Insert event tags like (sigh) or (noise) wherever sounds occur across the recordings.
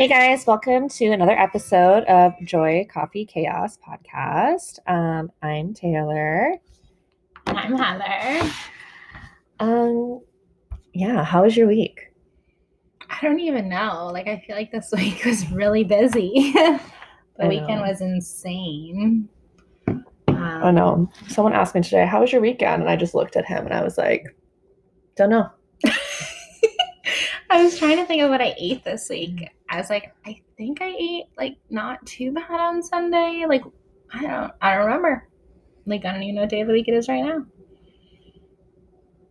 Hey guys, welcome to another episode of Joy Coffee Chaos podcast. Um, I'm Taylor. And I'm Heather. Um, yeah, how was your week? I don't even know. Like, I feel like this (laughs) week was really busy. (laughs) the weekend was insane. Um, Oh no, someone asked me today, "How was your weekend?" And I just looked at him and I was like, "Don't know." (laughs) I was trying to think of what I ate this week. I was like, I think I ate like not too bad on Sunday. Like, I don't, I don't remember. Like, I don't even know what day of the week it is right now.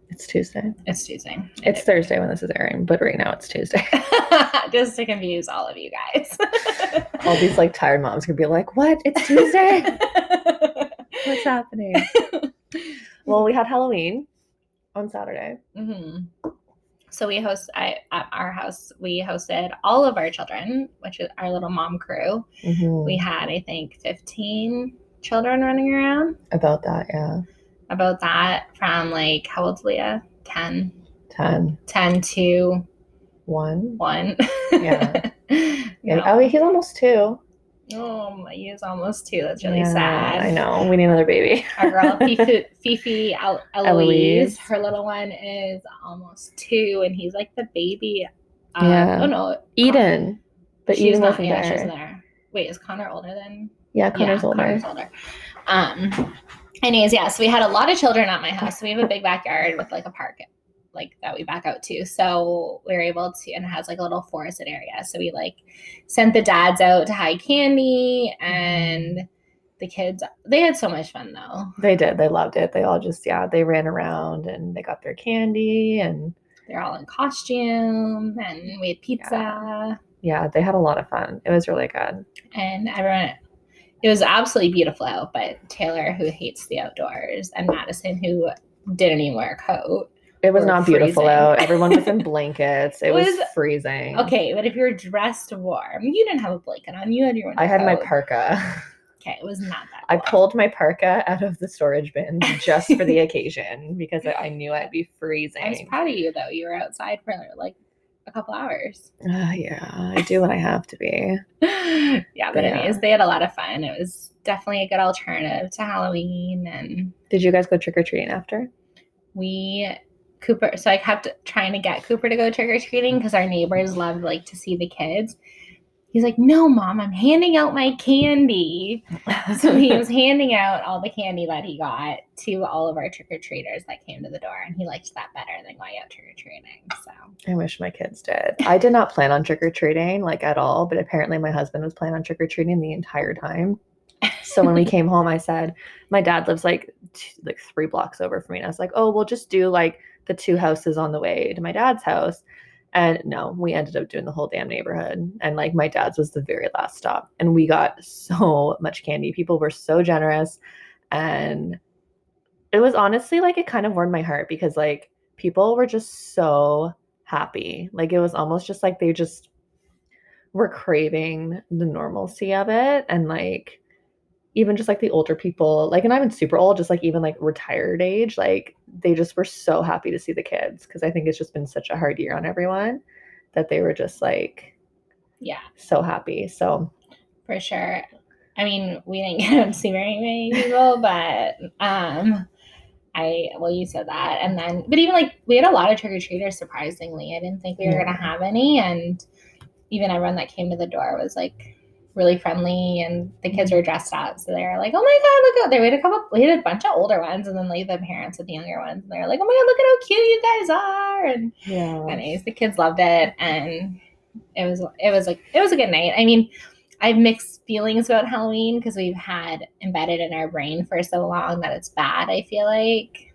It's Tuesday. It's Tuesday. It's Thursday when this is airing, but right now it's Tuesday. (laughs) Just to confuse all of you guys. (laughs) All these like tired moms could be like, "What? It's Tuesday? (laughs) What's happening?" well, we had Halloween on Saturday. hmm So we host I, at our house. We hosted all of our children, which is our little mom crew. Mhm. We had, I think, fifteen children running around. About that, yeah, About that, from like how old's Leah? 10, ten, 10 to one. one. Yeah. Yeah. (laughs) No. Oh, he's almost two. Oh, my, he is almost two. That's really Yeah, sad. I know. We need another baby. Our girl (laughs) Fifi, Fifi El- Eloise, Eloise. her little one is almost two, and he's like the baby. Uh, Yeah. Oh no, Eden, but she's Eden not. wasn't Yeah, there. she's there. Wait, is Connor older than? Yeah, Connor's yeah, older. Connor's older. Um. Anyways, yeah. So we had a lot of children at my house. We have a big backyard with like a park, like that we back out to. So we were able to, and it has like a little forested area. So we like sent the dads out to hide candy, and mm-hmm. the kids. They had so much fun though. They did. They loved it. They all just yeah, they ran around and they got their candy and They're all in costume, and we had pizza, yeah, they had a lot of fun. It was really good. and everyone. It was absolutely beautiful out, but Taylor, who hates the outdoors, and Madison, who didn't even wear a coat. It was not beautiful freezing. out. Everyone was in (laughs) blankets. It It was, was- freezing. Okay, but if you were dressed warm, you didn't have a blanket on. You had your. I had my parka. Okay, it was not that. I cold. pulled my parka out of the storage bin just for the (laughs) occasion because I knew I'd be freezing. I was proud of you though. You were outside for like a couple hours. Ah, (sighs) yeah, I do when I have to be. (laughs) yeah, but Yeah. anyways, they had a lot of fun. It was definitely a good alternative to Halloween, and Did you guys go trick or treating after? we Cooper. So I kept trying to get Cooper to go trick or treating because our neighbors loved like to see the kids. He's like, "No, mom, I'm handing out my candy." So he (laughs) was handing out all the candy that he got to all of our trick or treaters that came to the door, and he liked that better than going out trick or treating. So I wish my kids did. I did not plan on trick or treating like at all, but apparently my husband was planning on trick or treating the entire time. So when we came home, I said, my dad lives like t- like three blocks over from me, and I was like, oh, we'll just do like the two houses on the way to my dad's house. And no, we ended up doing the whole damn neighborhood. And like my dad's was the very last stop. And we got (laughs) so much candy. People were so generous. And it was honestly like it kind of warmed my heart because like people were just so happy. Like it was almost just like they just were craving the normalcy of it. And like even just like the older people, like, and I'm super old, just like even like retired age, like they just were so happy to see the kids because I think it's just been such a hard year on everyone that they were just like yeah, so happy. So for sure. I mean, we didn't get (laughs) to see very many people, but um, I well, you said that, and then but even like we had a lot of trick or treaters. Surprisingly, I didn't think we were gonna have any, and even everyone that came to the door was like really friendly, and the kids were dressed up, so they were like, "Oh my god, look out!" They we had a couple, we had a bunch of older ones, and then like the parents with the younger ones, and they were like, "Oh my god, look at how cute you guys are!" And yeah. anyways, the kids loved it, and it was it was like it was a good night. I mean, I have mixed feelings about Halloween because we've had embedded in our brain for so long that it's bad. I feel like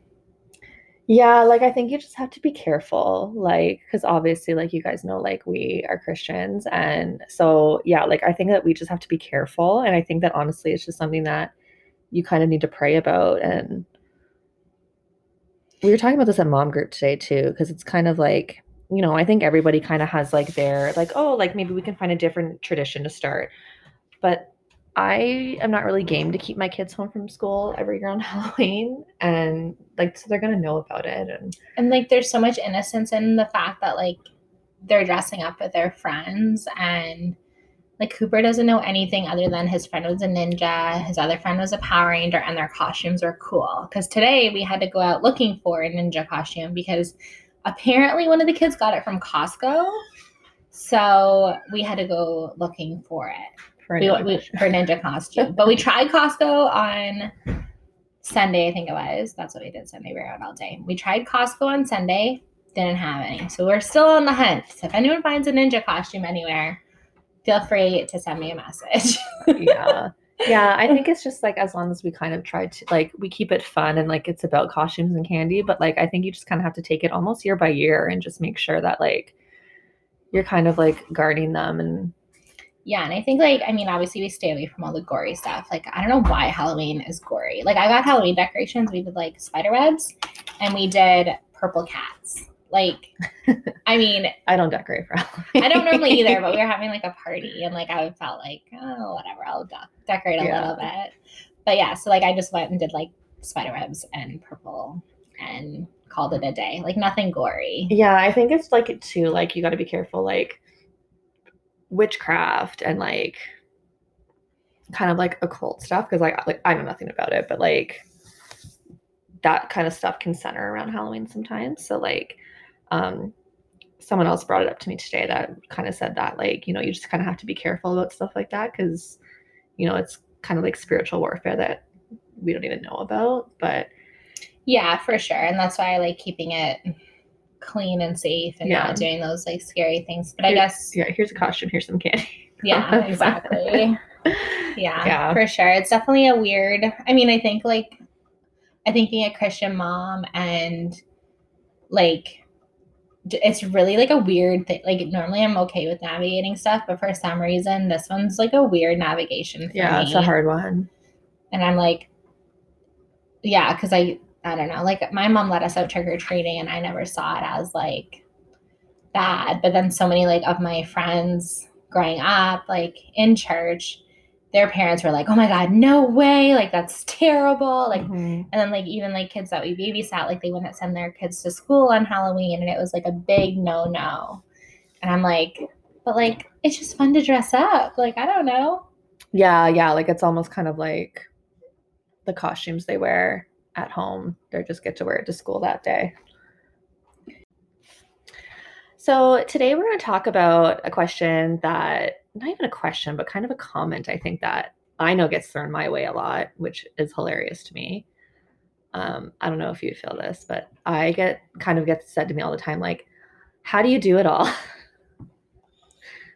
Yeah, like I think you just have to be careful, like, because obviously, like you guys know, like we are Christians. And so, yeah, like I think that we just have to be careful. And I think that honestly, it's just something that you kind of need to pray about. And we were talking about this at mom group today too, because it's kind of like, you know, I think everybody kind of has like their, like, oh, like maybe we can find a different tradition to start. But I am not really game to keep my kids home from school every year on (laughs) Halloween, and like so they're gonna know about it. And And like there's so much innocence in the fact that like they're dressing up with their friends and like Cooper doesn't know anything other than his friend was a ninja, his other friend was a Power Ranger, and their costumes were cool. Because today we had to go out looking for a ninja costume because apparently one of the kids got it from Costco. So we had to go looking for it For a we, ninja we, costume. for ninja costume. (laughs) but we tried Costco on Sunday, I think it was. That's what we did Sunday. We were out all day. We tried Costco on Sunday, didn't have any. So we're still on the hunt. So if anyone finds a ninja costume anywhere, feel free to send me a message. (laughs) yeah. Yeah, I think it's just like as long as we kind of try to like we keep it fun and like it's about costumes and candy, but like I think you just kind of have to take it almost year by year and just make sure that like you're kind of like guarding them and yeah, and I think like I mean, obviously we stay away from all the gory stuff. Like I don't know why Halloween is gory. Like I got Halloween decorations. We did like spider webs, and we did purple cats. Like, (laughs) I mean, I don't decorate for Halloween. I don't normally either, but we were (laughs) having like a party and like I felt like, oh, whatever, I'll de- decorate a Yeah. little bit. But yeah, so like I just went and did like spider webs and purple and called it a day. Like nothing gory. Yeah, I think it's like too like you got to be careful like witchcraft and like kind of like occult stuff because like like I know nothing about it, but like that kind of stuff can center around Halloween sometimes. So like um someone else brought it up to me today that kind of said that like you know you just kind of have to be careful about stuff like that because you know it's kind of like spiritual warfare that we don't even know about but Yeah, for sure. And that's why I like keeping it clean and safe and Yeah. not doing those like scary things. But I guess yeah here's a costume here's some candy yeah, (laughs) exactly. Yeah, (laughs) Yeah. for sure. It's definitely a weird. I mean, I think like I think being a Christian mom and like it's really like a weird thing. Like normally I'm okay with navigating stuff, but for some reason this one's like a weird navigation for yeah me. it's a hard one and I'm like, yeah, because I I don't know. Like my mom let us out trick or treating, and I never saw it as like bad. But then so many like of my friends growing up, like in church, their parents were like, "Oh my god, no way! Like that's terrible!" Like Mhm. and then like even like kids that we babysat, like they wouldn't send their kids to school on Halloween, and it was like a big no no. And I'm like, but like it's just fun to dress up. Like I don't know. Yeah, yeah, like it's almost kind of like the costumes they wear at home. They just get to wear it to school that day. So today we're going to talk about a question that not even a question, but kind of a comment I think that I know gets thrown my way a lot, which is hilarious to me. Um, I don't know if you feel this, but I get kind of gets said to me all the time, like, how do you do it all?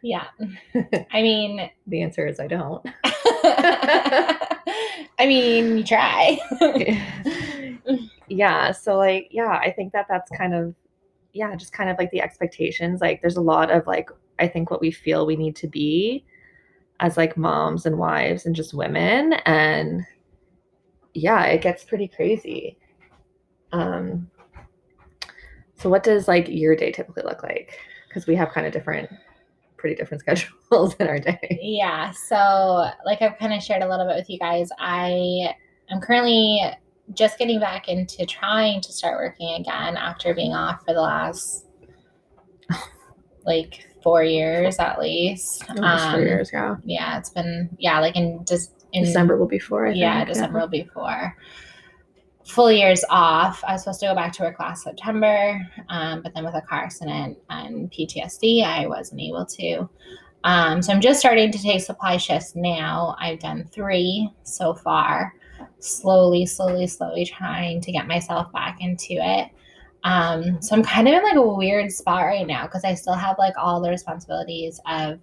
Yeah. (laughs) I mean, the answer is I don't. (laughs) (laughs) I mean, you try. (laughs) yeah so like yeah i think that that's kind of yeah just kind of like the expectations like there's a lot of like i think what we feel we need to be as like moms and wives and just women and yeah it gets pretty crazy um so what does like your day typically look like because we have kind of different pretty different (laughs) schedules in our day yeah. So, like I've kind of shared a little bit with you guys, I am currently just getting back into trying to start working again after being off for the last like four years at least. almost four Um, years yeah Yeah, it's been yeah, like in just in december will be four I yeah, think, December will be four. Full years off. I was supposed to go back to work last September, um, but then with a car accident and PTSD, I wasn't able to. Um, so I'm just starting to take supply shifts now. I've done three so far, slowly, slowly, slowly trying to get myself back into it. Um, so I'm kind of in like a weird spot right now because I still have like all the responsibilities of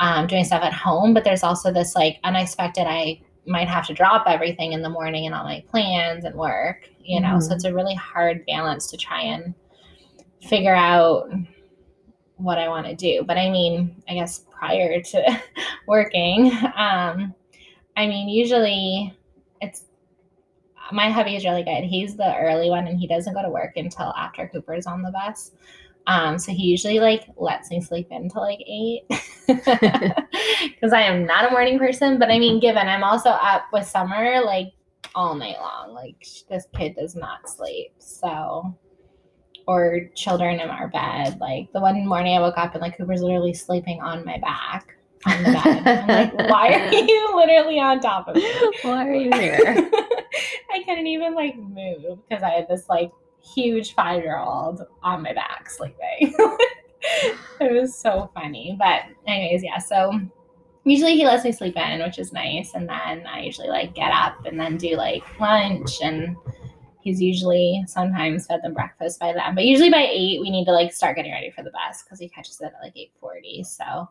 um, doing stuff at home, but there's also this like unexpected I might have to drop everything in the morning and all my plans and work, you know. So Mhm. it's a really hard balance to try and figure out what I want to do. But I mean, I guess prior to (laughs) working, um, I mean, usually it's my hubby is really good. He's the early one and he doesn't go to work until after Cooper's on the bus. Um, so he usually like lets me sleep in till like eight (laughs) (laughs) (laughs) because I am not a morning person. But I mean, given I'm also up with summer like all night long, like this kid does not sleep. So or children in our bed. Like the one morning I woke up and like Cooper's literally sleeping on my back on the bed. I'm like, (laughs) why are you literally on top of me? Why are you here? (laughs) I couldn't even like move because I had this like huge five year old on my back sleeping. (laughs) it was so funny. But anyways, yeah, so usually he lets me sleep in, which is nice. And then I usually like get up and then do like lunch and he's usually sometimes fed them breakfast by then. But usually by eight we need to like start getting ready for the bus because he catches it at like eight forty. So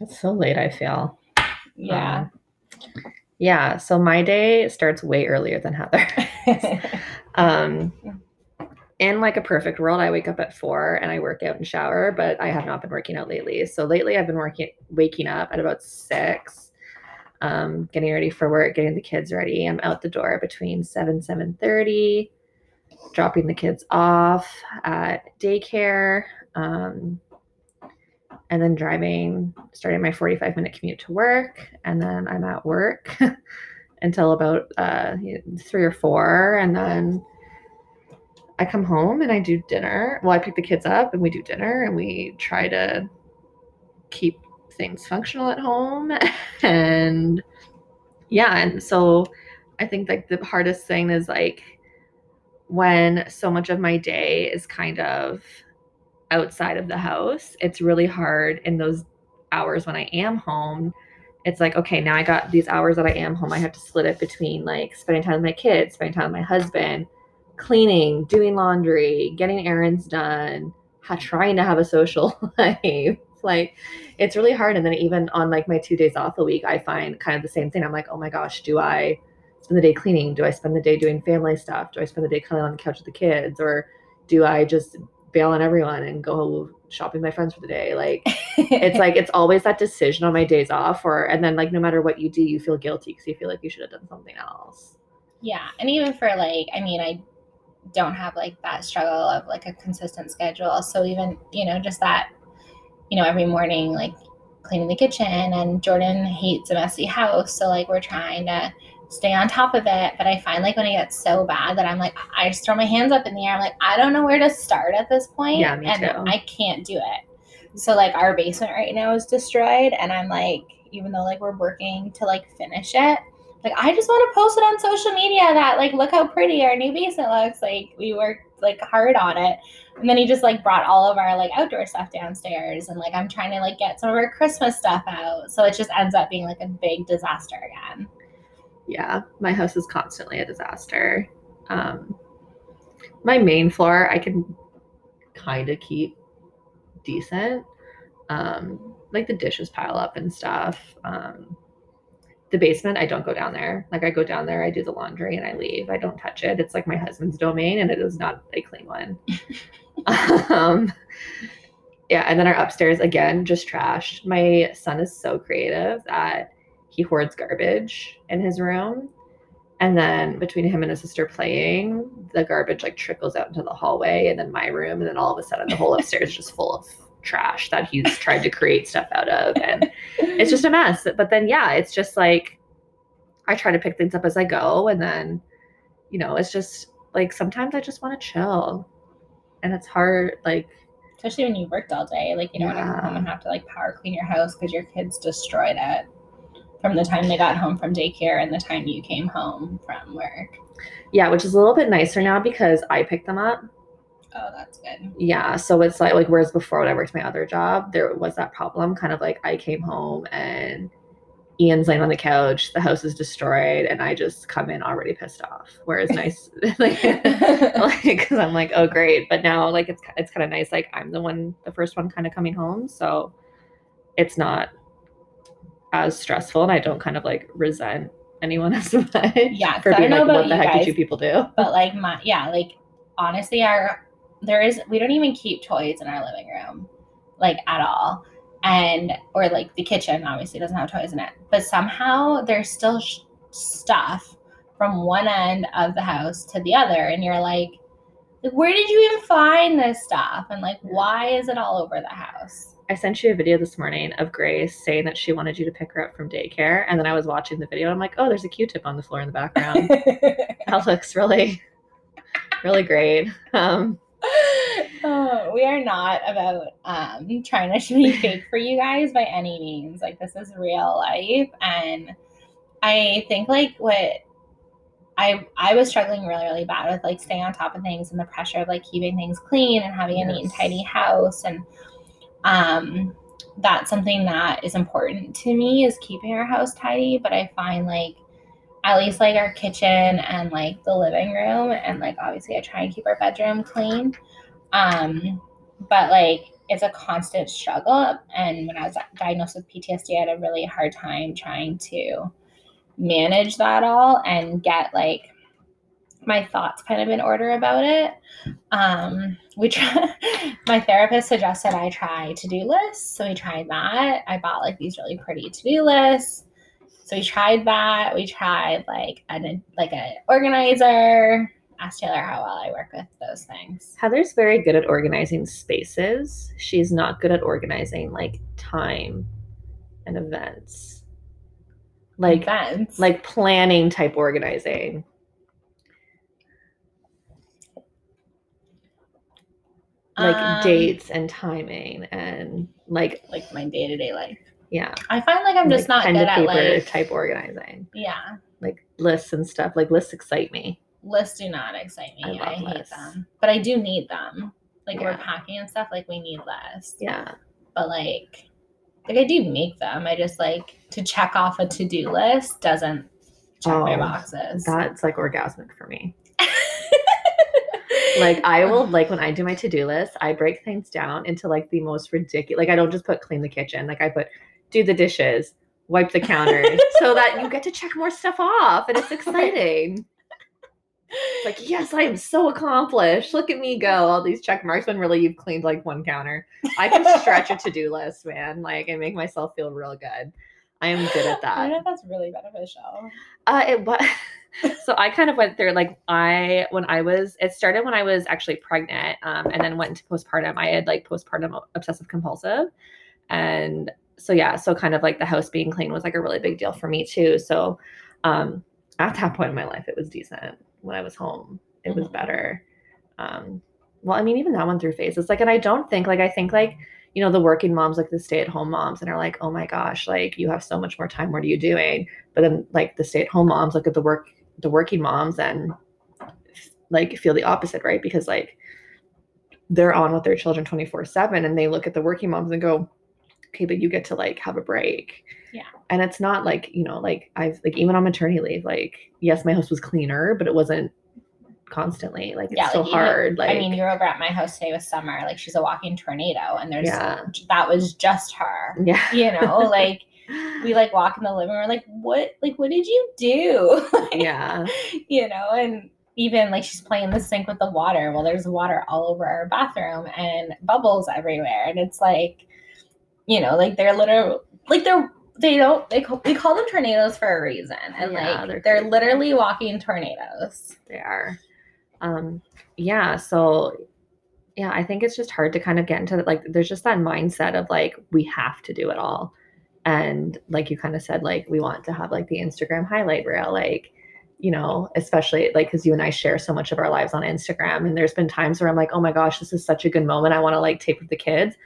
It's so late, I feel. yeah. Um, yeah. So my day starts way earlier than Heather. (laughs) Um, in like a perfect world, I wake up at four and I work out and shower, but I have not been working out lately. So lately, I've been working, waking up at about six, um, getting ready for work, getting the kids ready. I'm out the door between seven seven thirty, dropping the kids off at daycare, um, and then driving, starting my forty five minute commute to work, and then I'm at work (laughs) until about uh, three or four, and then I come home and I do dinner. Well, I pick the kids up and we do dinner and we try to keep things functional at home. (laughs) And yeah, and so I think like the hardest thing is like when so much of my day is kind of outside of the house, it's really hard in those hours when I am home. It's like, okay, now I got these hours that I am home. I have to split it between like spending time with my kids, spending time with my husband, cleaning, doing laundry, getting errands done, ha- trying to have a social (laughs) life. Like it's really hard. And then even on like my two days off a week, I find kind of the same thing. I'm like, oh my gosh, do I spend the day cleaning? Do I spend the day doing family stuff? Do I spend the day cuddling on the couch with the kids? Or do I just bail on everyone and go shopping with my friends for the day? Like it's like it's always that decision on my days off or and then like no matter what you do, you feel guilty because you feel like you should have done something else. Yeah. And even for like, I mean, I don't have like that struggle of like a consistent schedule. So even, you know, just that, you know, every morning, like cleaning the kitchen and Jordan hates a messy house. So like we're trying to stay on top of it. But I find like when it gets so bad that I'm like, I just throw my hands up in the air. I'm like, I don't know where to start at this point, Yeah, me and too. I can't do it. So like our basement right now is destroyed. And I'm like, even though like we're working to like finish it, like I just want to post it on social media that like look how pretty our new basement looks. Like we worked like hard on it. And then he just like brought all of our like outdoor stuff downstairs and like I'm trying to like get some of our Christmas stuff out. So it just ends up being like a big disaster again. yeah my house is constantly a disaster um my main floor i can kind of keep decent um like the dishes pile up and stuff um the basement i don't go down there. Like i go down there i do the laundry and i leave. I don't touch it. It's like my husband's domain and it is not a clean one. (laughs) Um yeah and then our upstairs again just trashed my son is so creative that he hoards garbage in his room. And then between him and his sister playing the garbage like trickles out into the hallway and then my room. And then all of a sudden the whole upstairs is just full of trash that he's tried to create stuff out of and it's just a mess but then yeah it's just like i try to pick things up as i go and then you know it's just like sometimes i just want to chill and it's hard like Especially when you worked all day. Like you don't want to come home and have to like power clean your house because your kids destroyed it from the time they got home from daycare and the time you came home from work. yeah which is a little bit nicer now because i pick them up Oh, that's good. yeah so it's like like whereas before when i worked my other job there was that problem kind of like i came home and ian's laying on the couch the house is destroyed and i just come in already pissed off. Whereas (laughs) nice (laughs) like because i'm like oh great. But now like it's it's kind of nice like i'm the one the first one kind of coming home so it's not as stressful and i don't kind of like resent anyone (laughs) as much Yeah, for I being don't like know what the heck guys, did you people do? but like my yeah, like honestly, our there is we don't even keep toys in our living room, like at all, and or like the kitchen obviously doesn't have toys in it, but somehow there's still sh- stuff from one end of the house to the other, and you're like, where did you even find this stuff, and like why is it all over the house? I sent you a video this morning of Grace saying that she wanted you to pick her up from daycare. And then I was watching the video and I'm like, oh, there's a Q tip on the floor in the background. (laughs) that looks really, really great. Um, Oh, (laughs) we are not about um, trying to (laughs) be fake for you guys by any means. Like this is real life, and I think like what I I was struggling really really bad with like staying on top of things and the pressure of like keeping things clean and having a neat and tidy house. And um that's something that is important to me is keeping our house tidy. But I find like at least like our kitchen and like the living room and like obviously I try and keep our bedroom clean um but like it's a constant struggle and when I was diagnosed with PTSD I had a really hard time trying to manage that all and get like my thoughts kind of in order about it. Um, we try, (laughs) my therapist suggested I try to do lists, so we tried that. I bought like these really pretty to do lists, so we tried that. We tried like an like an organizer. Asked Taylor how well I work with those things. Heather's very good at organizing spaces. She's not good at organizing like time and events. Like events, like planning type organizing. Like Um, dates and timing and like like my day to day life. Yeah. I find like I'm just like not pen good to at like type organizing. yeah. Like lists and stuff. Like lists excite me. lists do not excite me. I I, hate lists. them. But I do need them. Like we're packing and stuff, like we need lists. Yeah. But like like I do make them. I just like to check off a to-do list doesn't check my Oh, boxes. That's like orgasmic for me. (laughs) like I will like when I do my to-do list, I break things down into like the most ridiculous like I don't just put clean the kitchen. Like I put do the dishes, wipe the counters (laughs) so that you get to check more stuff off and it's exciting. Like, yes, I am so accomplished. Look at me go. All these check marks when really you've cleaned like one counter. I can stretch a to-do list, man. Like and make myself feel real good. I am good at that. I know that. that's really beneficial. Uh, it was. (laughs) so I kind of went through like I when I was it started when I was actually pregnant, um, and then went into postpartum. I had like postpartum obsessive compulsive, and so yeah, so kind of like the house being clean was like a really big deal for me too. So, um, at that point in my life, it was decent. When I was home, it was Mhm. better. Um, well, I mean, even that one through phases. Like, and I don't think like I think like you know the working moms like the stay-at-home moms and are like oh my gosh like you have so much more time what are you doing but then like the stay-at-home moms look at the work the working moms and like feel the opposite right because like they're on with their children 24 7 and they look at the working moms and go okay but you get to like have a break Yeah. and it's not like you know like i've like even on maternity leave like yes my house was cleaner but it wasn't constantly like it's Yeah, so like, even- hard like I mean, you're over at my house today with Summer. Like she's a walking tornado, and there's Yeah. that was just her. yeah You know, (laughs) like we like walk in the living room, like, what? Like, what did you do? (laughs) Like, yeah you know, and even like she's playing the sink with the water. Well, there's water all over our bathroom and bubbles everywhere, and it's like, you know, like they're literally like they're they don't they call, we call them tornadoes for a reason, and Yeah, like they're they're, literally walking tornadoes. they are. Um yeah so yeah i think it's just hard to kind of get into like there's just that mindset of like we have to do it all. And like you kind of said like we want to have like the instagram highlight reel like you know especially like because you and i share so much of our lives on instagram. And there's been times where i'm like oh my gosh this is such a good moment. I want to like tape with the kids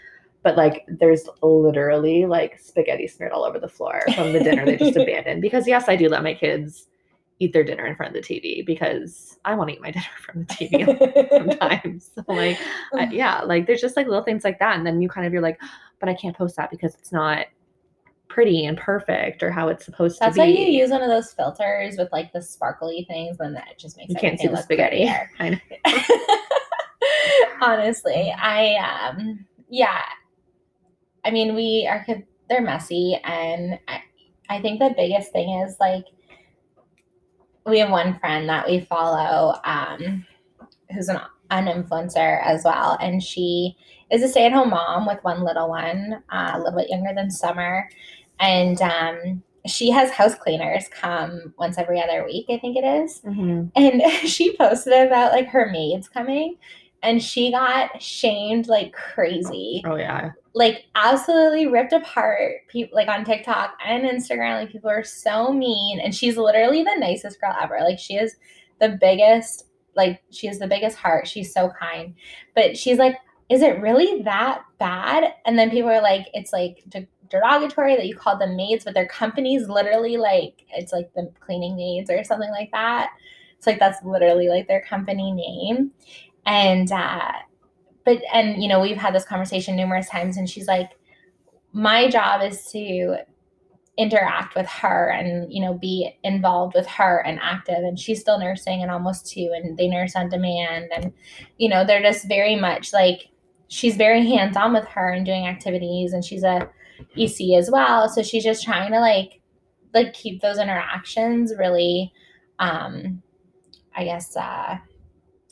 but like there's literally like spaghetti smeared all over the floor from the dinner they just (laughs) abandoned because yes i do let my kids eat their dinner in front of the tv because i want to eat my (laughs) dinner from the tv sometimes (laughs) so like I- yeah like there's just like little things like that and then you kind of you're like but i can't post that because it's not pretty and perfect or how it's supposed That's to be. That's why you use one of those filters with like the sparkly things, and that just makes it you can't see the spaghetti prettier. I know. Honestly, I um yeah. I mean, we are they're messy and I, I think the biggest thing is like we have one friend that we follow um who's an an influencer as well. And she is a stay-at-home mom with one little one uh, a little bit younger than summer. And um she has house cleaners come once every other week i think it is. Mhm. and (laughs) she posted about like her maids coming and she got shamed like crazy oh yeah like absolutely ripped apart people like on tiktok and instagram like people are so mean and she's literally the nicest girl ever like she is the biggest like she has the biggest heart she's so kind but she's like is it really that bad? And then people are like, it's like de- derogatory that you call them maids, but their company's literally like, it's like the cleaning maids or something like that. It's like that's literally like their company name. And, uh, but, and, you know, we've had this conversation numerous times, and she's like, my job is to interact with her and you know be involved with her and active and she's still nursing and almost two and they nurse on demand and you know they're just very much like she's very hands on with her and doing activities and she's a EC as well. So she's just trying to like like keep those interactions really um I guess uh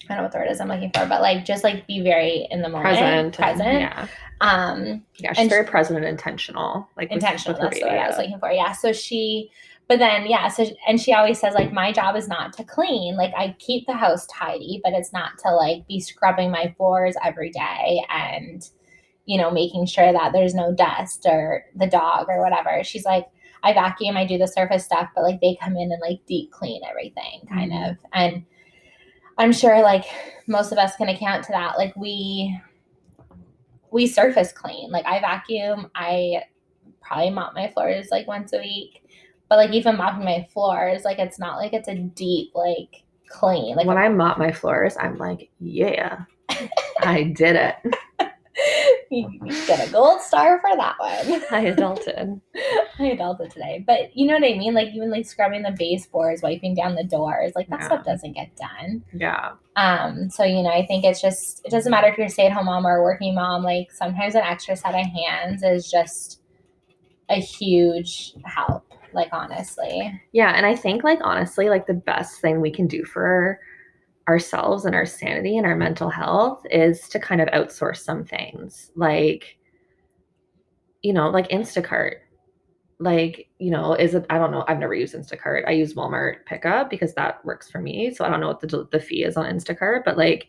I don't know what the word is I'm looking for, but like just like be very in the moment, present. present. yeah. Um, Yeah. She's And very present and intentional. Like intentional. with her That's baby, I was looking for. Yeah. So she, but then yeah. So and she always says like my job is not to clean. Like I keep the house tidy, but it's not to like be scrubbing my floors every day and you know making sure that there's no dust or the dog or whatever. She's like. I vacuum, I do the surface stuff, but like they come in and like deep clean everything kind Mhm. of. And I'm sure like most of us can account to that. Like we we surface clean. Like I vacuum, I probably mop my floors like once a week. But like even mopping my floors, like it's not like it's a deep like clean. Like when I mop my floors, I'm like, yeah, I did it. (laughs) (laughs) you get a gold star for that one. (laughs) I adulted. (laughs) I adulted today. But you know what I mean? Like even like scrubbing the baseboards, wiping down the doors, like that Yeah. stuff doesn't get done. Yeah. Um, so you know, I think it's just it doesn't matter if you're a stay-at-home mom or a working mom, like sometimes an extra set of hands is just a huge help, like honestly. Yeah. And I think, like, honestly, like, the best thing we can do for ourselves and our sanity and our mental health is to kind of outsource some things. Like, you know, like Instacart. Like, you know, is it, I don't know, I've never used Instacart. I use Walmart pickup because that works for me. So I don't know what the, the fee is on Instacart, but like,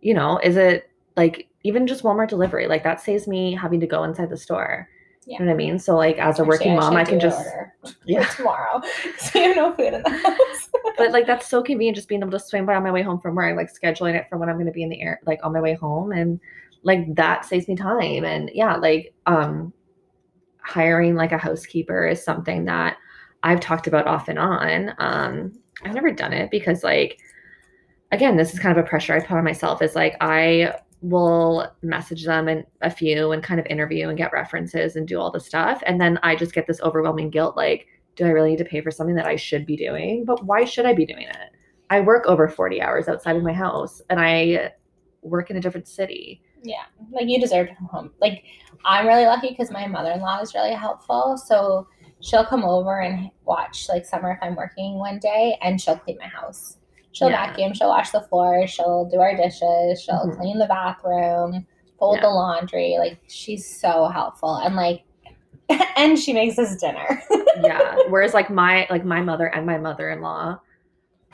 you know, is it like even just Walmart delivery? Like, that saves me having to go inside the store. Yeah. You know what I mean? So, like, as a Actually, working mom, should I can just, order (laughs) yeah. (laughs) tomorrow. (laughs) so you have no food in the house. but like that's so convenient just being able to swing by on my way home from work like scheduling it for when i'm going to be in the air like on my way home and like that saves me time and yeah like um hiring like a housekeeper is something that i've talked about off and on um i've never done it because like again this is kind of a pressure i put on myself is like i will message them and a few and kind of interview and get references and do all the stuff and then i just get this overwhelming guilt like do I really need to pay for something that I should be doing? But why should I be doing it? I work over 40 hours outside of my house and I work in a different city. Yeah, like you deserve to come home. Like I'm really lucky because my mother-in-law is really helpful. So she'll come over and watch like summer if I'm working one day, and she'll clean my house. She'll Yeah. vacuum. She'll wash the floor. She'll do our dishes. She'll Mhm. clean the bathroom, fold Yeah. the laundry. Like she's so helpful, and like, (laughs) and she makes us dinner. (laughs) Yeah. Whereas like my like my mother and my mother-in-law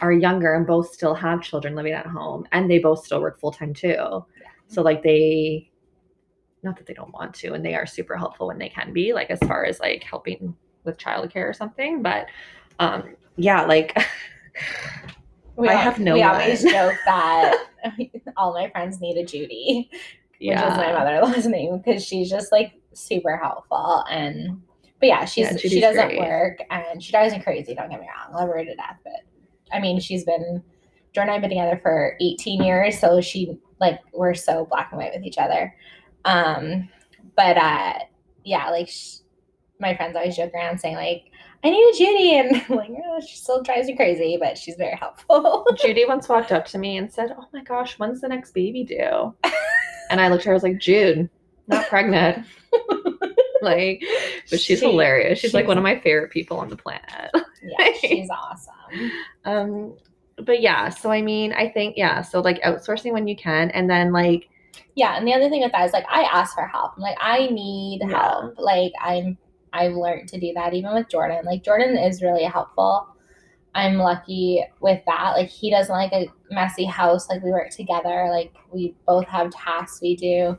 are younger and both still have children living at home and they both still work full time too. Yeah. So like they not that they don't want to and they are super helpful when they can be like as far as like helping with childcare or something, but um yeah, like (laughs) We I have no We always joke that (laughs) all my friends need a Judy. which is my mother-in-law's (laughs) name because she's just like super helpful and but yeah she's Yeah, she doesn't great. work and she drives me crazy don't get me wrong love her to death but i mean she's been Jordan and i've been together for 18 years so she like we're so black and white with each other um but uh yeah like sh- my friends always joke around saying like i need a judy and (laughs) I'm like oh, she still drives me crazy but she's very helpful (laughs) Judy once walked up to me and said, "Oh my gosh, when's the next baby due?" And I looked at her. I was like, "Jude, not pregnant." (laughs) like, but she's She- hilarious. She's, like one of my favorite people on the planet. yeah she's awesome um, but yeah. So I mean, I think yeah. So like outsourcing when you can, and then like Yeah, and the other thing with that is like I ask for help. I'm like I need Yeah. help. Like I'm I've learned to do that even with Jordan. Like Jordan is really helpful. I'm lucky with that. Like he doesn't like a messy house. Like we work together. Like we both have tasks we do.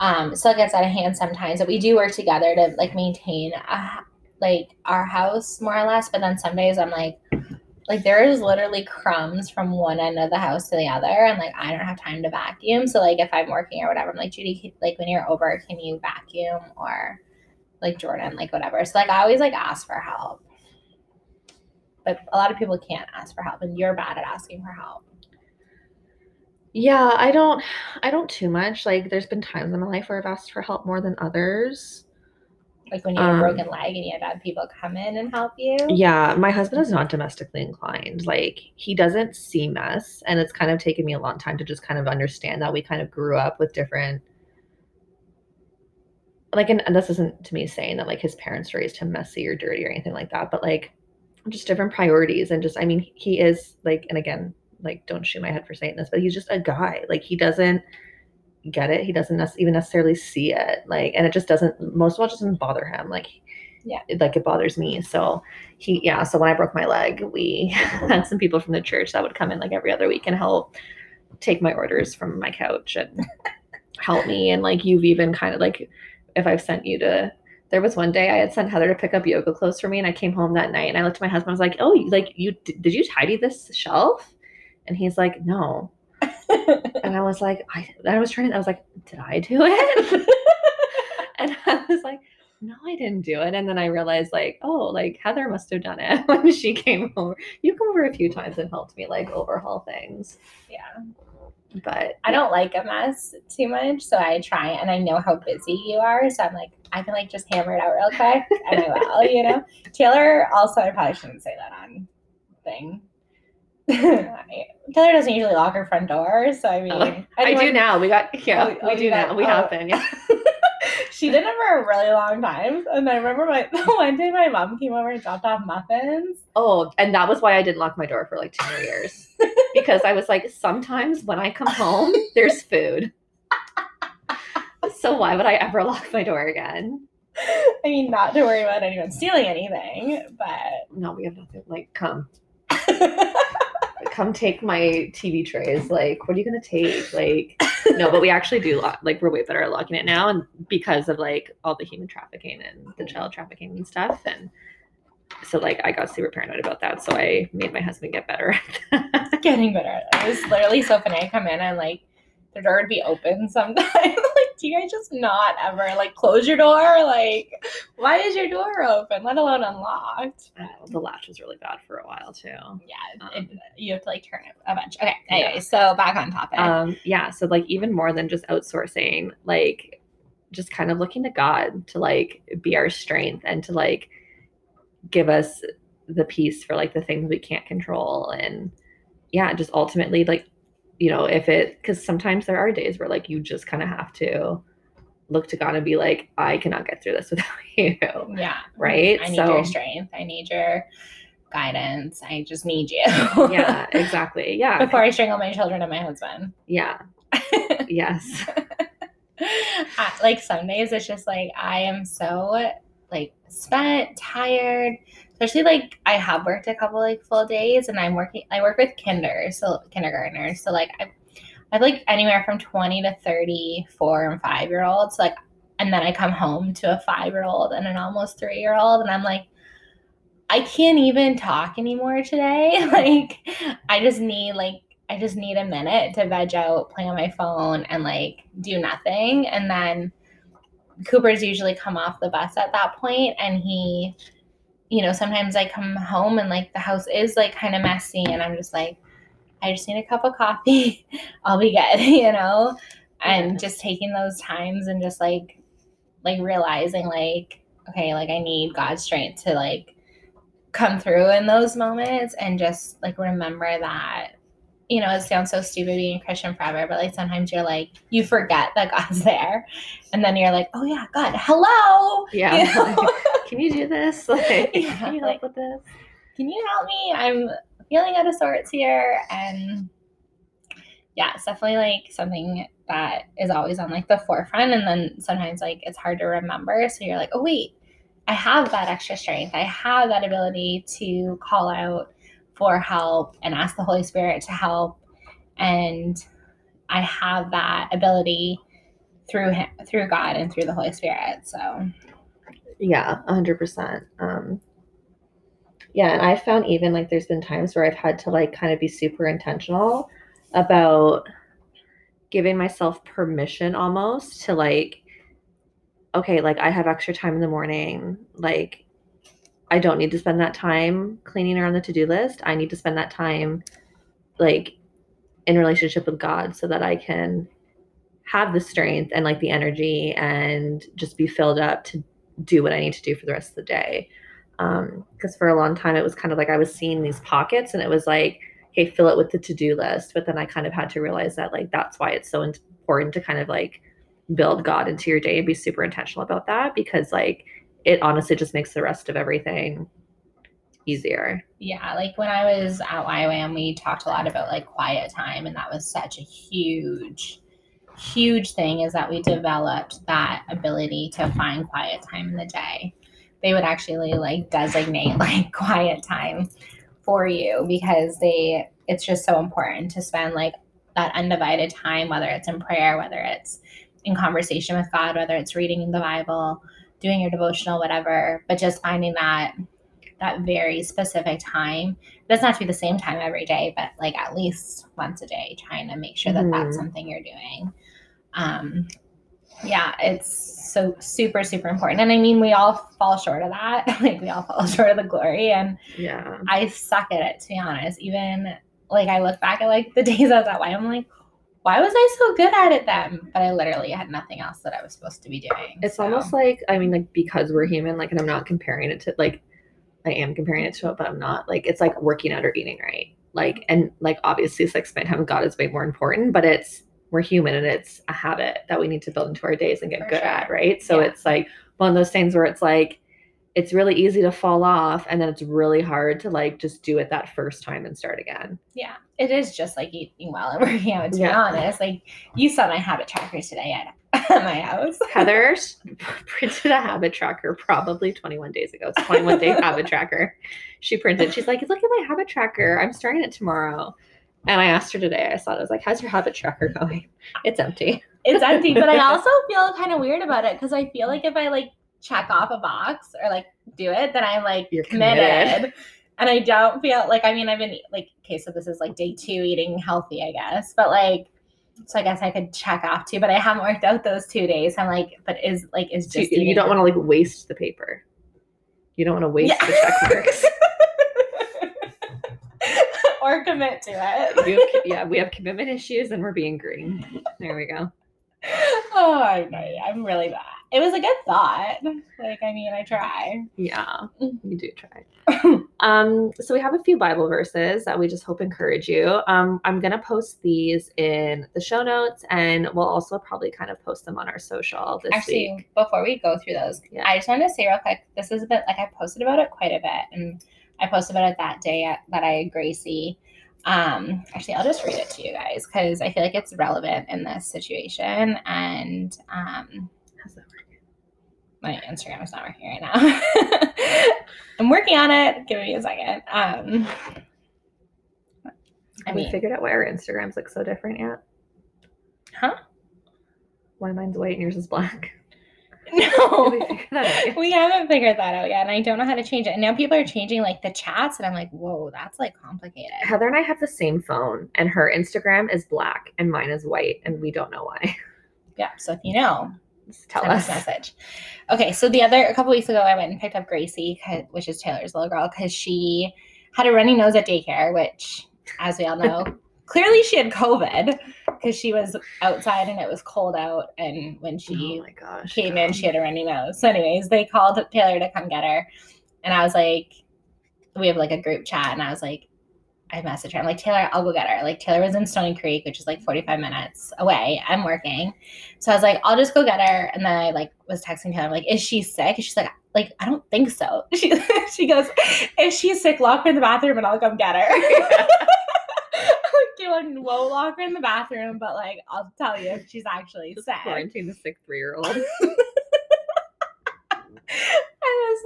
Um, still gets out of hand sometimes, but we do work together to like maintain a, like our house more or less. But then some days I'm like, like there is literally crumbs from one end of the house to the other and like i don't have time to vacuum so like if i'm working or whatever i'm like judy like when you're over can you vacuum or like jordan like whatever so like i always like ask for help but a lot of people can't ask for help and you're bad at asking for help Yeah, I don't I don't too much. Like there's been times in my life where I've asked for help more than others. like when you have a Um, broken leg and you have had people come in and help you Yeah, my husband is not domestically inclined. Like he doesn't see mess, and it's kind of taken me a long time to just kind of understand that we kind of grew up with different. Like, and, and this isn't to me saying that like his parents raised him messy or dirty or anything like that, but like just different priorities and just I mean he is like, and again, like don't shoot my head for saying this, but he's just a guy. Like he doesn't get it. He doesn't even necessarily see it. Like, and it just doesn't. Most of all, just doesn't bother him. Like, Yeah. it, like it bothers me. So he, yeah. So when I broke my leg, we (laughs) had some people from the church that would come in like every other week and help take my orders from my couch and (laughs) help me. And like you've even kind of like, if I've sent you to. There was one day I had sent Heather to pick up yoga clothes for me, and I came home that night and I looked at my husband. I was like, "Oh, like you did you tidy this shelf?" And he's like, "No." (laughs) And I was like, I, I was trying to, I was like, did I do it? (laughs) and I was like, no, I didn't do it. And then I realized, like, oh, like Heather must have done it (laughs) when she came over. You come over a few times and helped me like overhaul things. yeah But I don't like a mess too much, so I try and I know how busy you are, so I'm like, I can like just hammer it out real quick and I will, you know. (laughs) Taylor also I probably shouldn't say that on thing. (laughs) Taylor doesn't usually lock her front door, so I oh, mean Oh, I do now. We got, yeah, Oh, oh we oh, do you got- now. We oh. have been, yeah. (laughs) she did it for a really long time. And I remember my (laughs) one day my mom came over and dropped off muffins. Oh, and that was why I didn't lock my door for like two more years. (laughs) because I was like, sometimes when I come home, (laughs) there's food. So why would I ever lock my door again? I mean, not to worry about anyone stealing anything, but No, we have nothing. Like, come. come take my TV trays. Like, what are you gonna take? Like, no, but we actually do lock. Like, we're way better at locking it now, and because of like all the human trafficking and the child trafficking and stuff, and so like I got super paranoid about that. So I made my husband get better. getting better. It was literally so funny. I come in and like the door would be open sometimes. Do you guys just not ever like close your door? Like, why is your door open, let alone unlocked? Know, the latch was really bad for a while too. Yeah, it, you have to like turn it a bunch. Okay, anyway, so back on topic. Um, yeah. So like even more than just outsourcing, like just kind of looking to God to like be our strength and to like give us the peace for like the things we can't control and yeah just ultimately like you know if it because sometimes there are days where like you just kind of have to look to god and be like i cannot get through this (laughs) without you yeah, right I need so your strength. I need your guidance. I just need you. yeah (laughs) exactly yeah Before I strangle my children and my husband. yeah (laughs) yes I- like some days it's just like I am so like spent, tired. Especially like I have worked a couple like full days and I'm working I work with kinder, so kindergartners. So like I I have like anywhere from 20 to 34 and 5 year olds like and then I come home to a 5 year old and an almost 3 year old and I'm like I can't even talk anymore today. (laughs) Like I just need like I just need a minute to veg out, play on my phone, and like do nothing. And then Cooper's usually come off the bus at that point, and he, you know, sometimes I come home and like the house is like kind of messy, and I'm just like, I just need a cup of coffee. (laughs) I'll be good, (laughs) you know? And Yeah. just taking those times and just like, like realizing like, okay, like I need God's strength to like come through in those moments and just like remember that you know it sounds so stupid being a christian forever but like sometimes you're like you forget that god's (laughs) there. And then you're like oh yeah god hello! Yeah. You (laughs) know? can you do this? (laughs) Like Yeah, can you like- with this? Can you help me? I'm feeling out of sorts here. And yeah it's definitely like something that is always on like the forefront. And then sometimes like it's hard to remember. So you're like oh wait i have that extra strength. I have that ability to call out for help and ask the holy spirit to help and i have that ability through him through god and through the holy spirit so Yeah, a hundred percent. Um, Yeah, and I found even like there's been times where I've had to like kind of be super intentional about giving myself permission almost to like okay, like I have extra time in the morning, like I don't need to spend that time cleaning around the to-do list. I need to spend that time like in relationship with God so that I can have the strength and like the energy and just be filled up to do what I need to do for the rest of the day. Um, because for a long time it was kind of like I was seeing these pockets and it was like, hey, fill it with the to-do list. But then I kind of had to realize that like that's why it's so important to kind of like build God into your day and be super intentional about that because like it honestly just makes the rest of everything easier. Yeah, like when I was at YWAM, we talked a lot about like quiet time, and that was such a huge, huge thing is that we developed that ability to find quiet time in the day. They would actually like designate (laughs) like quiet time for you because they it's just so important to spend like that undivided time, whether it's in prayer, whether it's in conversation with God, whether it's reading the Bible, doing your devotional, whatever, but just finding that that very specific time. It doesn't have to be the same time every day, but like at least once a day, trying to make sure that mm-hmm. that's something you're doing. Um, yeah, it's so super, super important. And I mean, we all fall short of that. (laughs) like we all fall (laughs) short of the glory. And yeah, I suck at it to be honest. Even like I look back at like the (laughs) days I was at Y, I'm like, why was I so good at it then? But I literally had nothing else that I was supposed to be doing. It's so. almost like I mean, like because we're human, like, and I'm not comparing it to like I am comparing it to it, but I'm not. Like it's like working out or eating right. Like and like obviously spending time with God is way more important, but it's we're human and it's a habit that we need to build into our days and get For good sure. at, right? So yeah. it's like one of those things where it's like it's really easy to fall off and then it's really hard to like just do it that first time and start again. Yeah. It is just like eating well and working out to yeah. be honest. Like you saw my habit tracker today at, (laughs) my house. (laughs) Heather (laughs) printed a habit tracker probably 21 days ago. It's 21 day habit tracker. She printed, she's like, look at my habit tracker. I'm starting it tomorrow. And I asked her today, I saw it, I was like, how's your habit tracker going? It's empty. It's empty. But I also feel kind of weird about it because I feel like if I like check off a box or like do it, then I'm like You're committed. committed. (laughs) And I don't feel like I mean I've been like okay, so this is like day two eating healthy, I guess. But like so I guess I could check off too, but I haven't worked out those two days. I'm like, but is like is just you, you don't want to like waste the paper. You don't want to waste yeah. the check marks. (laughs) or commit to it. have, yeah, we have commitment issues and we're being green. There we go. Oh, I know. I'm really bad it was a good thought. Like, I mean, I try. Yeah, you do try. (laughs) um, so we have a few Bible verses that we just hope encourage you. Um, I'm gonna post these in the show notes, and we'll also probably kind of post them on our social this Actually, week. before we go through those, yeah. I just wanted to say real quick. This is a bit like I posted about it quite a bit, and I posted about it that day at, that I had Gracie. Um, actually, I'll just read it to you guys because I feel like it's relevant in this situation, and um my Instagram is not working right now. (laughs) I'm working on it. Give me a second. Um, I mean, we figured out why our Instagrams look so different yet? Huh? Why mine's white and yours is black? (laughs) (laughs) No, we, we haven't figured that out yet, and I don't know how to change it. And now people are changing like the chats, and I'm like, whoa, that's like complicated. Heather and I have the same phone, and her Instagram is black and mine is white, and we don't know why. Yeah, so if you know, tell Send us message. Okay, so the other a couple weeks ago, I went and picked up Gracie, which is Taylor's little girl, because she had a runny nose at daycare, which, as we all know, (laughs) clearly she had COVID because she was outside and it was cold out, and when she oh gosh, came God. in, she had a runny nose. So, anyways, they called Taylor to come get her, and I was like, we have like a group chat, and I was like, I messaged her. I'm like, Taylor, I'll go get her. Like, Taylor was in Stony Creek, which is like mm-hmm. 45 minutes away. I'm working. So I was like, I'll just go get her. And then I like was texting Taylor. I'm like, is she sick? And she's like, like, I don't think so. (laughs) She, she goes, if she's sick, lock her in the bathroom and I'll come get her. (laughs) Yeah. like, won't lock her in the bathroom, but like, I'll tell you if she's actually just sick. Quarantine the sick three year old. (laughs)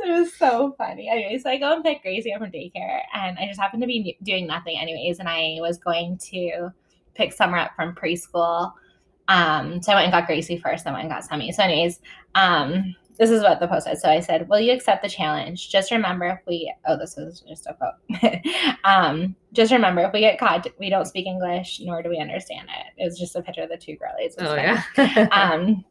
it was so funny. Anyway, so I go and pick Gracie up from daycare, and I just happened to be doing nothing anyways, and I was going to pick Summer up from preschool. Um, so I went and got Gracie first, then went and got Sammy. So, anyways, um, this is what the post said. So I said, Will you accept the challenge? Just remember if we, oh, this is just a quote. (laughs) um, just remember if we get caught, we don't speak English, nor do we understand it. It was just a picture of the two girlies. Oh, yeah. (laughs) (laughs) um,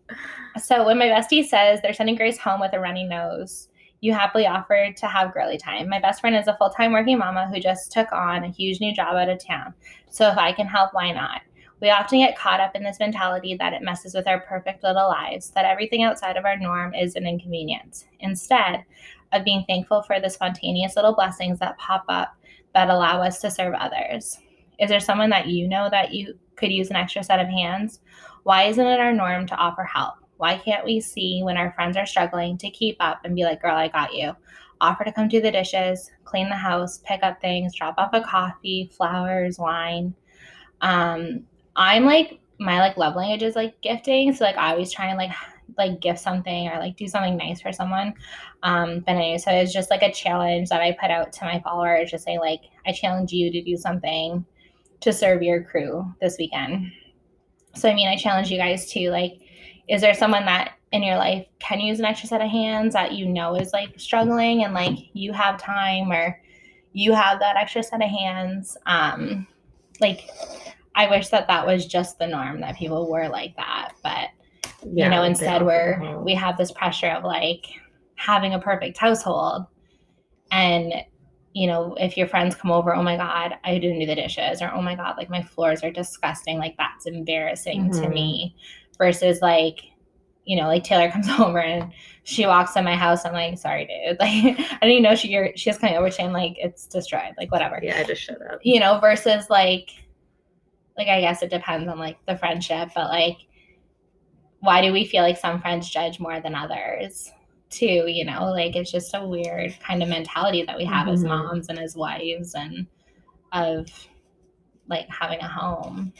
so when my bestie says they're sending Grace home with a runny nose, you happily offered to have girly time. My best friend is a full time working mama who just took on a huge new job out of town. So if I can help, why not? We often get caught up in this mentality that it messes with our perfect little lives, that everything outside of our norm is an inconvenience. Instead of being thankful for the spontaneous little blessings that pop up that allow us to serve others. Is there someone that you know that you could use an extra set of hands? Why isn't it our norm to offer help? Why can't we see when our friends are struggling to keep up and be like, girl, I got you? Offer to come do the dishes, clean the house, pick up things, drop off a coffee, flowers, wine. Um, I'm like my like love language is like gifting. So like I always try and like (sighs) like gift something or like do something nice for someone. Um, but anyway, so it's just like a challenge that I put out to my followers, just say like I challenge you to do something to serve your crew this weekend. So I mean, I challenge you guys to like, is there someone that in your life can use an extra set of hands that you know is like struggling and like you have time or you have that extra set of hands? Um, like I wish that that was just the norm that people were like that, but yeah, you know, instead we're we have this pressure of like having a perfect household, and you know, if your friends come over, oh my god, I didn't do the dishes, or oh my god, like my floors are disgusting, like that's embarrassing mm-hmm. to me, versus like you know, like Taylor (laughs) comes over and she walks in my house. I'm like, sorry, dude. (laughs) Like, I didn't even know she she's coming over saying like it's destroyed, like whatever. Yeah, I just shut up. You know, versus like like I guess it depends on like the friendship, but like why do we feel like some friends judge more than others? Too, you know, like it's just a weird kind of mentality that we have mm-hmm. as moms and as wives and of like having a home.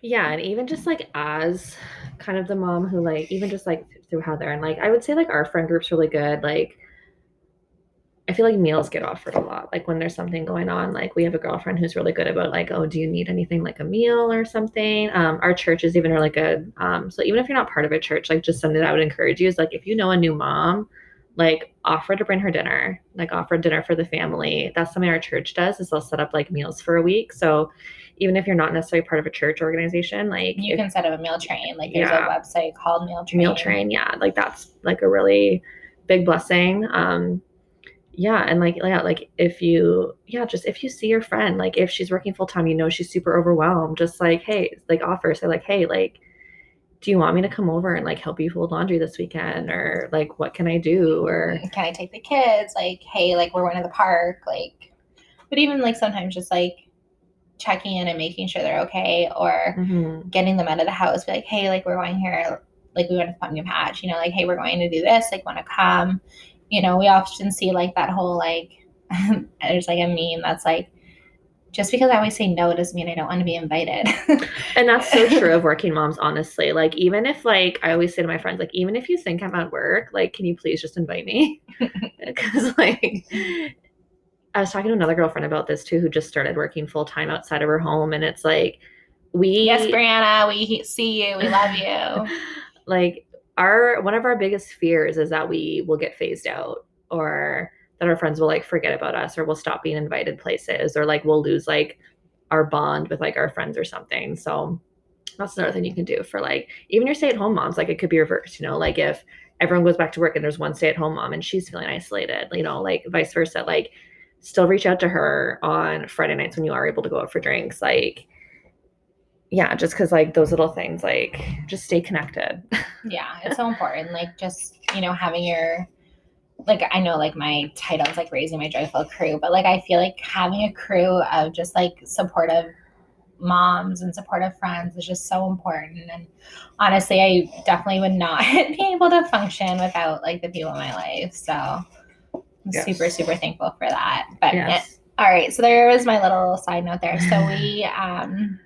Yeah, and even just like as kind of the mom who like even just like through Heather and like I would say like our friend group's really good. Like I feel like meals get offered a lot. Like when there's something going on, like we have a girlfriend who's really good about like, oh, do you need anything like a meal or something? Um, our church is even really good. Um, so even if you're not part of a church, like just something that I would encourage you is like if you know a new mom, like offer to bring her dinner, like offer dinner for the family. That's something our church does is they'll set up like meals for a week. So even if you're not necessarily part of a church organization, like you if, can set up a meal train. Like there's yeah, a website called Meal Train. Meal Train, yeah. Like that's like a really big blessing. Um, yeah and like yeah like if you yeah just if you see your friend like if she's working full time you know she's super overwhelmed just like hey like offer say like hey like do you want me to come over and like help you fold laundry this weekend or like what can i do or can i take the kids like hey like we're going to the park like but even like sometimes just like checking in and making sure they're okay or mm-hmm. getting them out of the house be like hey like we're going here like we went to pumpkin patch you know like hey we're going to do this like want to come you know, we often see like that whole like (laughs) there's like a meme that's like just because I always say no doesn't mean I don't want to be invited. (laughs) and that's so true of (laughs) working moms, honestly. Like, even if, like, I always say to my friends, like, even if you think I'm at work, like, can you please just invite me? Because, like, I was talking to another girlfriend about this too, who just started working full time outside of her home. And it's like, we. Yes, Brianna, we see you. We love you. like, our one of our biggest fears is that we will get phased out or that our friends will like forget about us or we'll stop being invited places or like we'll lose like our bond with like our friends or something. So that's another thing you can do for like even your stay-at-home moms. Like it could be reversed, you know, like if everyone goes back to work and there's one stay-at-home mom and she's feeling isolated, you know, like vice versa. Like still reach out to her on Friday nights when you are able to go out for drinks. Like yeah, just because like those little things, like just stay connected. (laughs) yeah, it's so important. Like just you know having your like I know like my title is like raising my joyful crew, but like I feel like having a crew of just like supportive moms and supportive friends is just so important. And honestly, I definitely would not (laughs) be able to function without like the people in my life. So I'm yes. super super thankful for that. But yes. it, all right, so there was my little side note there. So we um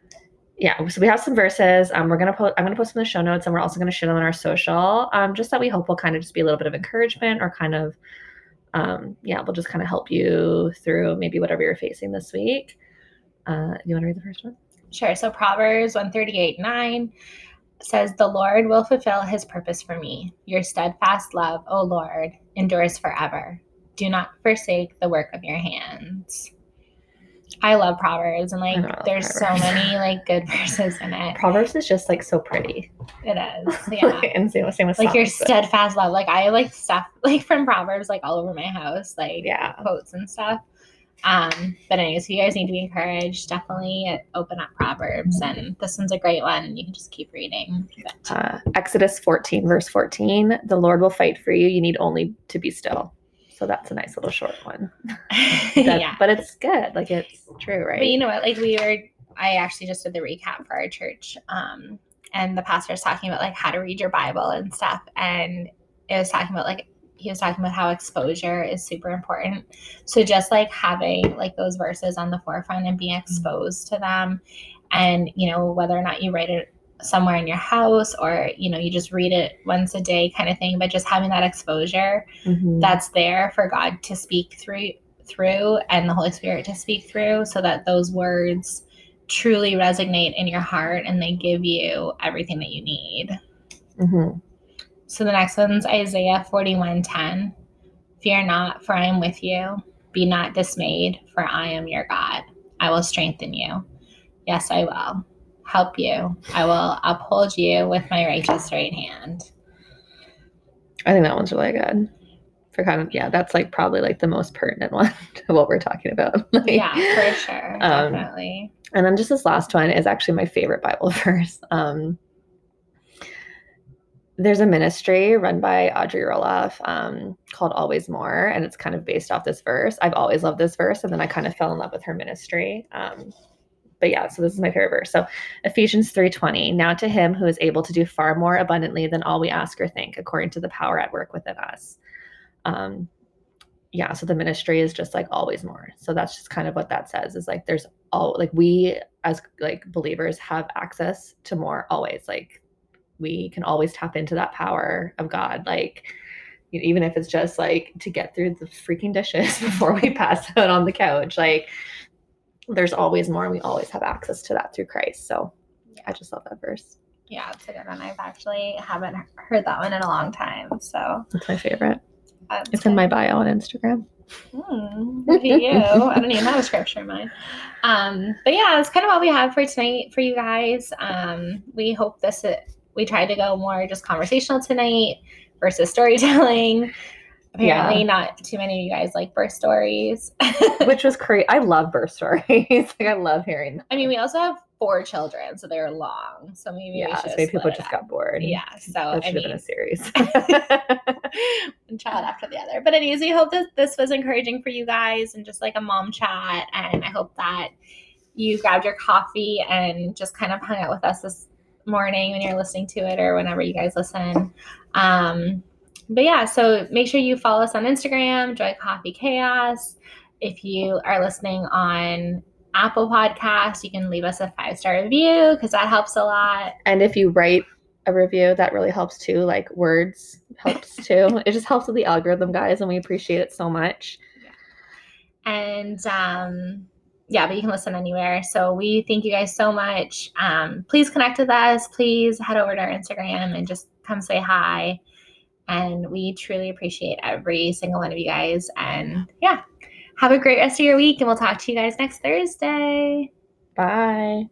yeah, so we have some verses. Um, we're gonna post. I'm gonna post in the show notes, and we're also gonna share them on our social. Um, just that we hope will kind of just be a little bit of encouragement, or kind of, um, yeah, we'll just kind of help you through maybe whatever you're facing this week. Uh, you want to read the first one? Sure. So Proverbs 138 9 says, The Lord will fulfill his purpose for me. Your steadfast love, O Lord, endures forever. Do not forsake the work of your hands. I love Proverbs and like know, I love there's Proverbs. so many like good (laughs) verses in it. Proverbs is just like so pretty. It is. (laughs) Yeah. and same, same with like your Psalms, but- steadfast love. Like I like stuff (laughs) like from Proverbs like all over my house, like Yeah. quotes and stuff. Um, but anyways, if you guys need to be encouraged. Definitely open up Proverbs, and this one's a great one. You can just keep reading. But- Uh, Exodus 14, verse 14. The Lord will fight for you. You need only to be still. So that's a nice little short one. (laughs) That- yeah, But it's good. Like it's true, right? but you know what? Like we were, I actually just did the recap for our church, um, and the pastor was talking about like how to read your Bible and stuff, and it was talking about like he was talking about how exposure is super important. So just like having like those verses on the forefront and being exposed to them, and you know whether or not you write it somewhere in your house or you know you just read it once a day kind of thing but just having that exposure Mhm. that's there for God to speak through through and the Holy Spirit to speak through so that those words truly resonate in your heart and they give you everything that you need. Mhm. So the next one's Isaiah 41:10. Fear not, for I am with you. Be not dismayed, for I am your God. I will strengthen you. Yes, I will. Help you. I will uphold you with my righteous right hand. I think that one's really good. For kind of yeah, that's like probably like the most pertinent (laughs) one to what we're talking about. (laughs) Like, Yeah, for sure. um, Definitely. And then just this last one is actually my favorite Bible (laughs) verse. Um, there's a ministry run by Audrey Roloff um, called Always More, and it's kind of based off this verse. I've always loved this verse, and then I kind of fell in love with her ministry. Um, but yeah, so this is my favorite verse. So Ephesians 3:20. Now to him who is able to do far more abundantly than all we ask or think, according to the power at work within us. Um, yeah, so the ministry is just like always more. So that's just kind of what that says is like there's all like we as like believers have access to more always. Like we can always tap into that power of God. Like even if it's just like to get through the freaking dishes (laughs) before we pass out on the couch, like there's always more and we always have access to that through Christ. So I just love that verse. Yeah, it's a good one. I've actually haven't heard that one in a long time. So It's my favorite. that's It's in my bio on Instagram. Hmm, look at you. (laughs) I don't even have a scripture in mine. Um, but yeah, that's kind of all we have for tonight for you guys. Um, we hope this we tried to go more just conversational tonight versus storytelling. Apparently, Yeah. not too many of you guys like birth stories. (laughs) Which was crazy. I love birth stories. (laughs) like I love hearing them. I mean, we also have four children, so they're long. So maybe we yeah, should so maybe people just up. got bored. Yeah, so that I should have mean, been a series. (laughs) one child after the other. But anyways, we hope that this was encouraging for you guys and just like a mom chat. And I hope that you grabbed your coffee and just kind of hung out with us this morning when you're listening to it or whenever you guys listen. Um, but yeah, so make sure you follow us on Instagram, Joy Coffee Chaos. If you are listening on Apple Podcasts, you can leave us a five star review because that helps a lot. and if you write a review, that really helps too. Like words helps (laughs) too. it just helps with the algorithm, guys, and we appreciate it so much. Yeah. and um yeah but you can listen anywhere so we thank you guys so much um please connect with us please head over to our instagram and just come say hi and we truly appreciate every single one of you guys. And yeah. have a great rest of your week and we'll talk to you guys next thursday. Bye.